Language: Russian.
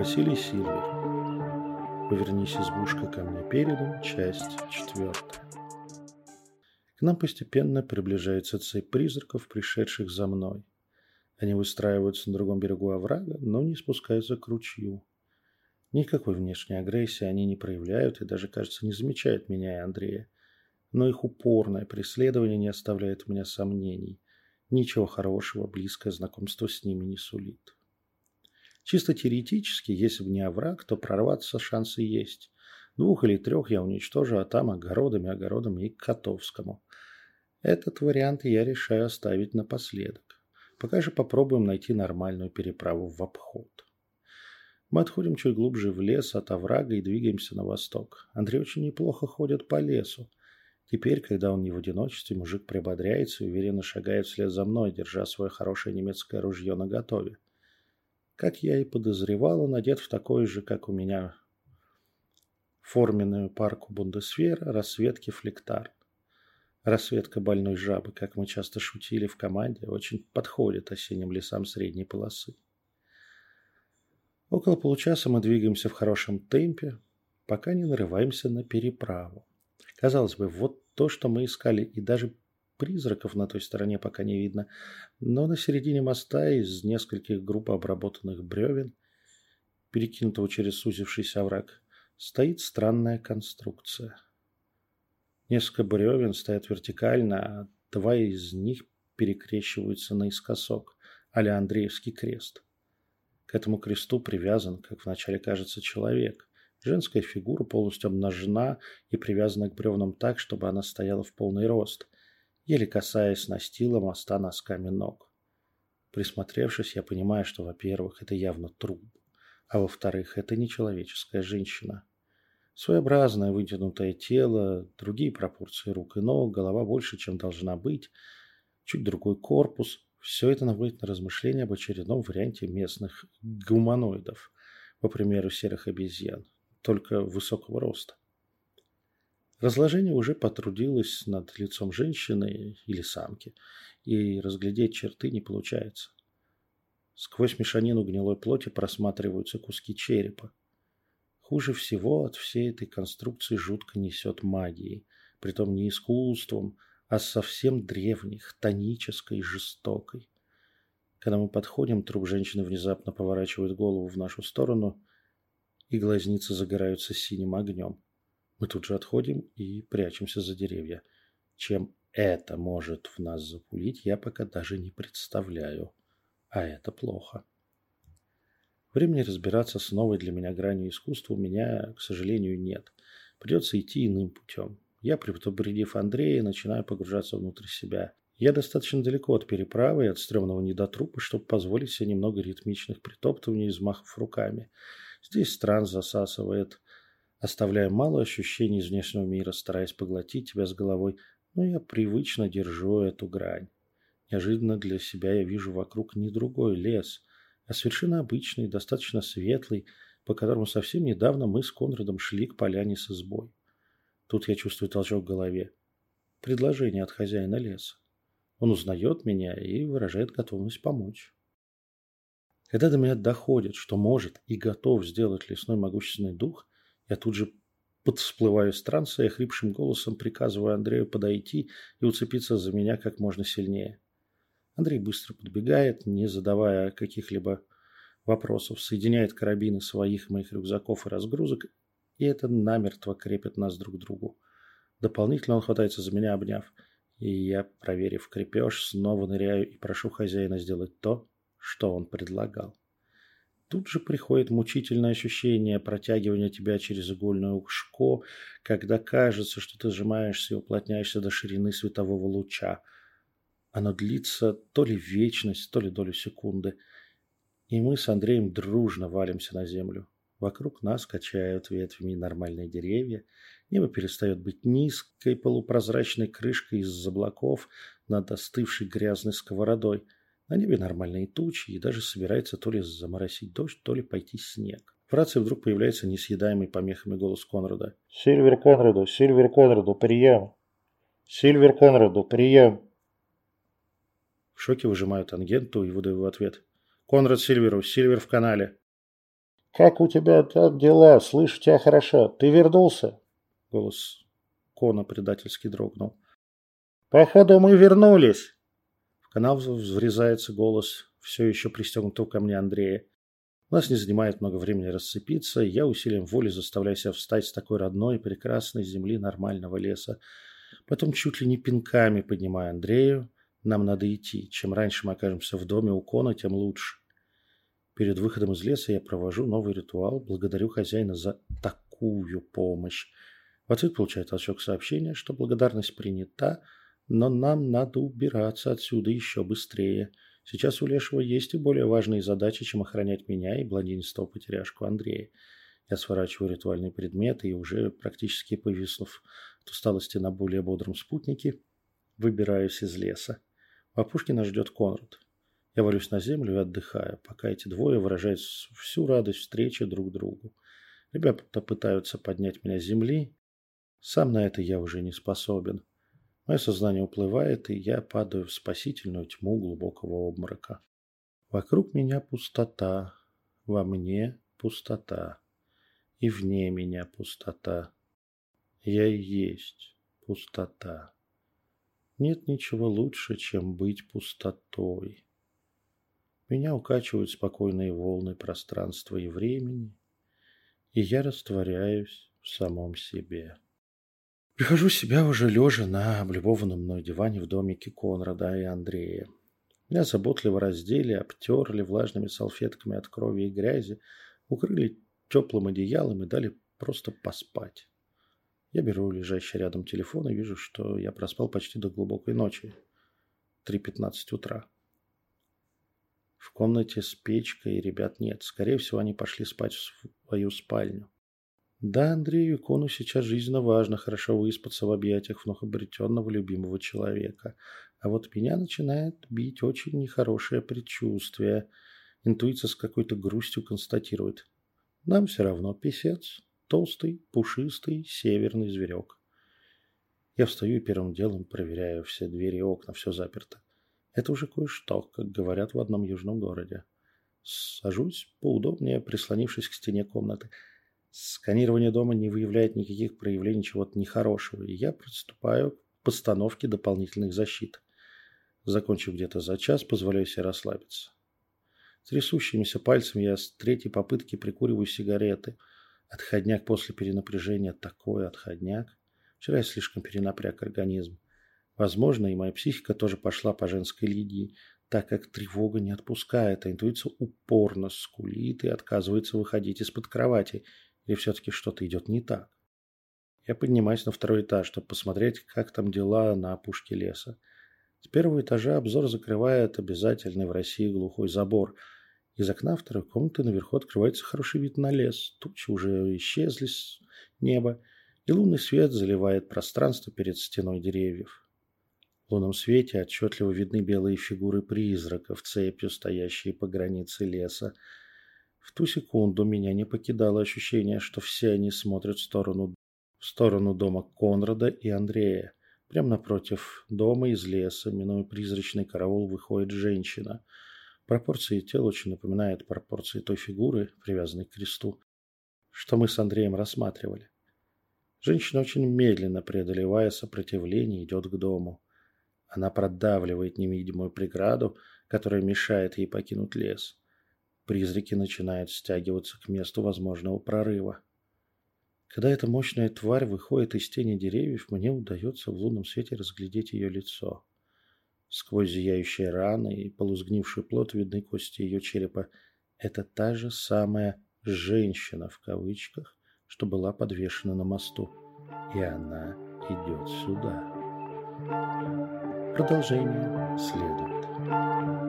Василий Сильвер. Повернись, избушка, ко мне передом. Часть четвертая. К нам постепенно приближается цепь призраков, пришедших за мной. Они выстраиваются на другом берегу оврага, но не спускаются к ручью. Никакой внешней агрессии они не проявляют и даже, кажется, не замечают меня и Андрея. Но их упорное преследование не оставляет у меня сомнений. Ничего хорошего близкое знакомство с ними не сулит. Чисто теоретически, если бы не овраг, то прорваться шансы есть. Двух или трех я уничтожу, а там огородами, огородами и Котовскому. Этот вариант я решаю оставить напоследок. Пока же попробуем найти нормальную переправу в обход. Мы отходим чуть глубже в лес от оврага и двигаемся на восток. Андрей очень неплохо ходит по лесу. Теперь, когда он не в одиночестве, мужик прибодряется и уверенно шагает вслед за мной, держа свое хорошее немецкое ружье наготове. Как я и подозревал, он одет в такой же, как у меня, форменную парку Бундесвера, расцветки флектар. Расцветка больной жабы, как мы часто шутили в команде, очень подходит осенним лесам средней полосы. Около получаса мы двигаемся в хорошем темпе, пока не нарываемся на переправу. Казалось бы, вот то, что мы искали, и даже призраков на той стороне пока не видно, но на середине моста из нескольких групп обработанных бревен, перекинутого через сузившийся овраг, стоит странная конструкция. Несколько бревен стоят вертикально, а два из них перекрещиваются наискосок, а Андреевский крест – к этому кресту привязан, как вначале кажется, человек. Женская фигура полностью обнажена и привязана к бревнам так, чтобы она стояла в полный рост, еле касаясь настила моста носками ног. Присмотревшись, я понимаю, что, во-первых, это явно труп, а во-вторых, это не человеческая женщина. Своеобразное вытянутое тело, другие пропорции рук и ног, голова больше, чем должна быть, чуть другой корпус, все это наводит на размышления об очередном варианте местных гуманоидов, по примеру серых обезьян, только высокого роста. Разложение уже потрудилось над лицом женщины или самки, и разглядеть черты не получается. Сквозь мешанину гнилой плоти просматриваются куски черепа. Хуже всего от всей этой конструкции жутко несет магией, притом не искусством, а совсем древних, тонической и жестокой. Когда мы подходим, труп женщины внезапно поворачивает голову в нашу сторону, и глазницы загораются синим огнем. Мы тут же отходим и прячемся за деревья. Чем это может в нас запулить, я пока даже не представляю. А это плохо. Времени разбираться с новой для меня гранью искусства у меня, к сожалению, нет. Придется идти иным путем. Я, предупредив Андрея, начинаю погружаться внутрь себя. Я достаточно далеко от переправы и от стрёмного недотрупа, чтобы позволить себе немного ритмичных притоптываний и взмахов руками. Здесь стран засасывает, оставляя мало ощущений из внешнего мира, стараясь поглотить тебя с головой, но я привычно держу эту грань. Неожиданно для себя я вижу вокруг не другой лес, а совершенно обычный, достаточно светлый, по которому совсем недавно мы с Конрадом шли к поляне с избой. Тут я чувствую толчок в голове. Предложение от хозяина леса. Он узнает меня и выражает готовность помочь. Когда до меня доходит, что может и готов сделать лесной могущественный дух, я тут же подсплываю с транса и хрипшим голосом приказываю Андрею подойти и уцепиться за меня как можно сильнее. Андрей быстро подбегает, не задавая каких-либо вопросов, соединяет карабины своих моих рюкзаков и разгрузок и это намертво крепит нас друг к другу. Дополнительно он хватается за меня, обняв, и я, проверив крепеж, снова ныряю и прошу хозяина сделать то, что он предлагал. Тут же приходит мучительное ощущение протягивания тебя через игольное ушко, когда кажется, что ты сжимаешься и уплотняешься до ширины светового луча. Оно длится то ли вечность, то ли долю секунды. И мы с Андреем дружно валимся на землю. Вокруг нас качают ветвями нормальные деревья. Небо перестает быть низкой полупрозрачной крышкой из облаков над остывшей грязной сковородой. На небе нормальные тучи, и даже собирается то ли заморосить дождь, то ли пойти снег. В рации вдруг появляется несъедаемый помехами голос Конрада. «Сильвер Конраду! Сильвер Конраду! Прием! Сильвер Конраду! Прием!» В шоке выжимаю тангенту и выдаю в ответ. «Конрад Сильверу! Сильвер в канале!» «Как у тебя там дела? Слышу тебя хорошо. Ты вернулся?» Голос Кона предательски дрогнул. «Походу мы вернулись!» В канал врезается голос все еще пристегнутого ко мне Андрея. У нас не занимает много времени расцепиться, я усилием воли заставляю себя встать с такой родной, прекрасной земли нормального леса. Потом чуть ли не пинками поднимаю Андрею. Нам надо идти. Чем раньше мы окажемся в доме у Кона, тем лучше. Перед выходом из леса я провожу новый ритуал, благодарю хозяина за такую помощь. В ответ получаю толчок сообщения, что благодарность принята, но нам надо убираться отсюда еще быстрее. Сейчас у Лешего есть и более важные задачи, чем охранять меня и блондинистого потеряшку Андрея. Я сворачиваю ритуальные предметы и уже практически повиснув от усталости на более бодром спутнике, выбираюсь из леса. В опушке нас ждет Конрад. Я валюсь на землю и отдыхаю, пока эти двое выражают всю радость встречи друг другу. Ребята пытаются поднять меня с земли. Сам на это я уже не способен. Мое сознание уплывает, и я падаю в спасительную тьму глубокого обморока. Вокруг меня пустота, во мне пустота, и вне меня пустота. Я и есть пустота. Нет ничего лучше, чем быть пустотой. Меня укачивают спокойные волны пространства и времени, и я растворяюсь в самом себе. Прихожу в себя уже лежа на облюбованном мной диване в домике Конрада и Андрея. Меня заботливо раздели, обтерли влажными салфетками от крови и грязи, укрыли теплым одеялом и дали просто поспать. Я беру лежащий рядом телефон и вижу, что я проспал почти до глубокой ночи. 3.15 утра. В комнате с печкой ребят нет. Скорее всего, они пошли спать в свою спальню. Да, Андрею Икону сейчас жизненно важно хорошо выспаться в объятиях вновь обретенного любимого человека. А вот меня начинает бить очень нехорошее предчувствие. Интуиция с какой-то грустью констатирует. Нам все равно писец. Толстый, пушистый, северный зверек. Я встаю и первым делом проверяю все двери и окна, все заперто. Это уже кое-что, как говорят в одном южном городе. Сажусь поудобнее, прислонившись к стене комнаты. Сканирование дома не выявляет никаких проявлений чего-то нехорошего, и я приступаю к постановке дополнительных защит. Закончив где-то за час, позволяю себе расслабиться. Трясущимися пальцами я с третьей попытки прикуриваю сигареты. Отходняк после перенапряжения такой отходняк. Вчера я слишком перенапряг организм. Возможно, и моя психика тоже пошла по женской линии, так как тревога не отпускает, а интуиция упорно скулит и отказывается выходить из-под кровати – или все-таки что-то идет не так? Я поднимаюсь на второй этаж, чтобы посмотреть, как там дела на опушке леса. С первого этажа обзор закрывает обязательный в России глухой забор. Из окна второй комнаты наверху открывается хороший вид на лес. Тучи уже исчезли с неба, и лунный свет заливает пространство перед стеной деревьев. В лунном свете отчетливо видны белые фигуры призраков, цепью стоящие по границе леса. В ту секунду меня не покидало ощущение, что все они смотрят в сторону, в сторону дома Конрада и Андрея. Прямо напротив дома из леса, минуя призрачный караул, выходит женщина. Пропорции тела очень напоминают пропорции той фигуры, привязанной к кресту, что мы с Андреем рассматривали. Женщина очень медленно, преодолевая сопротивление, идет к дому. Она продавливает невидимую преграду, которая мешает ей покинуть лес. Призраки начинают стягиваться к месту возможного прорыва. Когда эта мощная тварь выходит из тени деревьев, мне удается в лунном свете разглядеть ее лицо. Сквозь зияющие раны и полузгнивший плод видны кости ее черепа. Это та же самая «женщина» в кавычках, что была подвешена на мосту. И она идет сюда. Продолжение следует.